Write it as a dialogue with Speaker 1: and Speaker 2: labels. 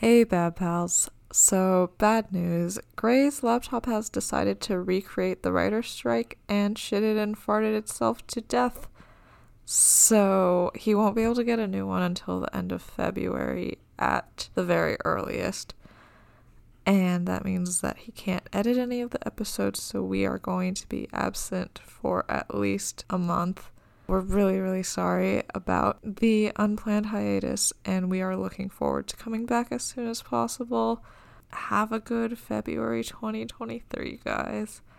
Speaker 1: Hey, Bad Pals. So, bad news. Grey's laptop has decided to recreate the writer's strike and shitted and farted itself to death. So, he won't be able to get a new one until the end of February at the very earliest. And that means that he can't edit any of the episodes, so we are going to be absent for at least a month. We're really, really sorry about the unplanned hiatus, and we are looking forward to coming back as soon as possible. Have a good February 2023, guys.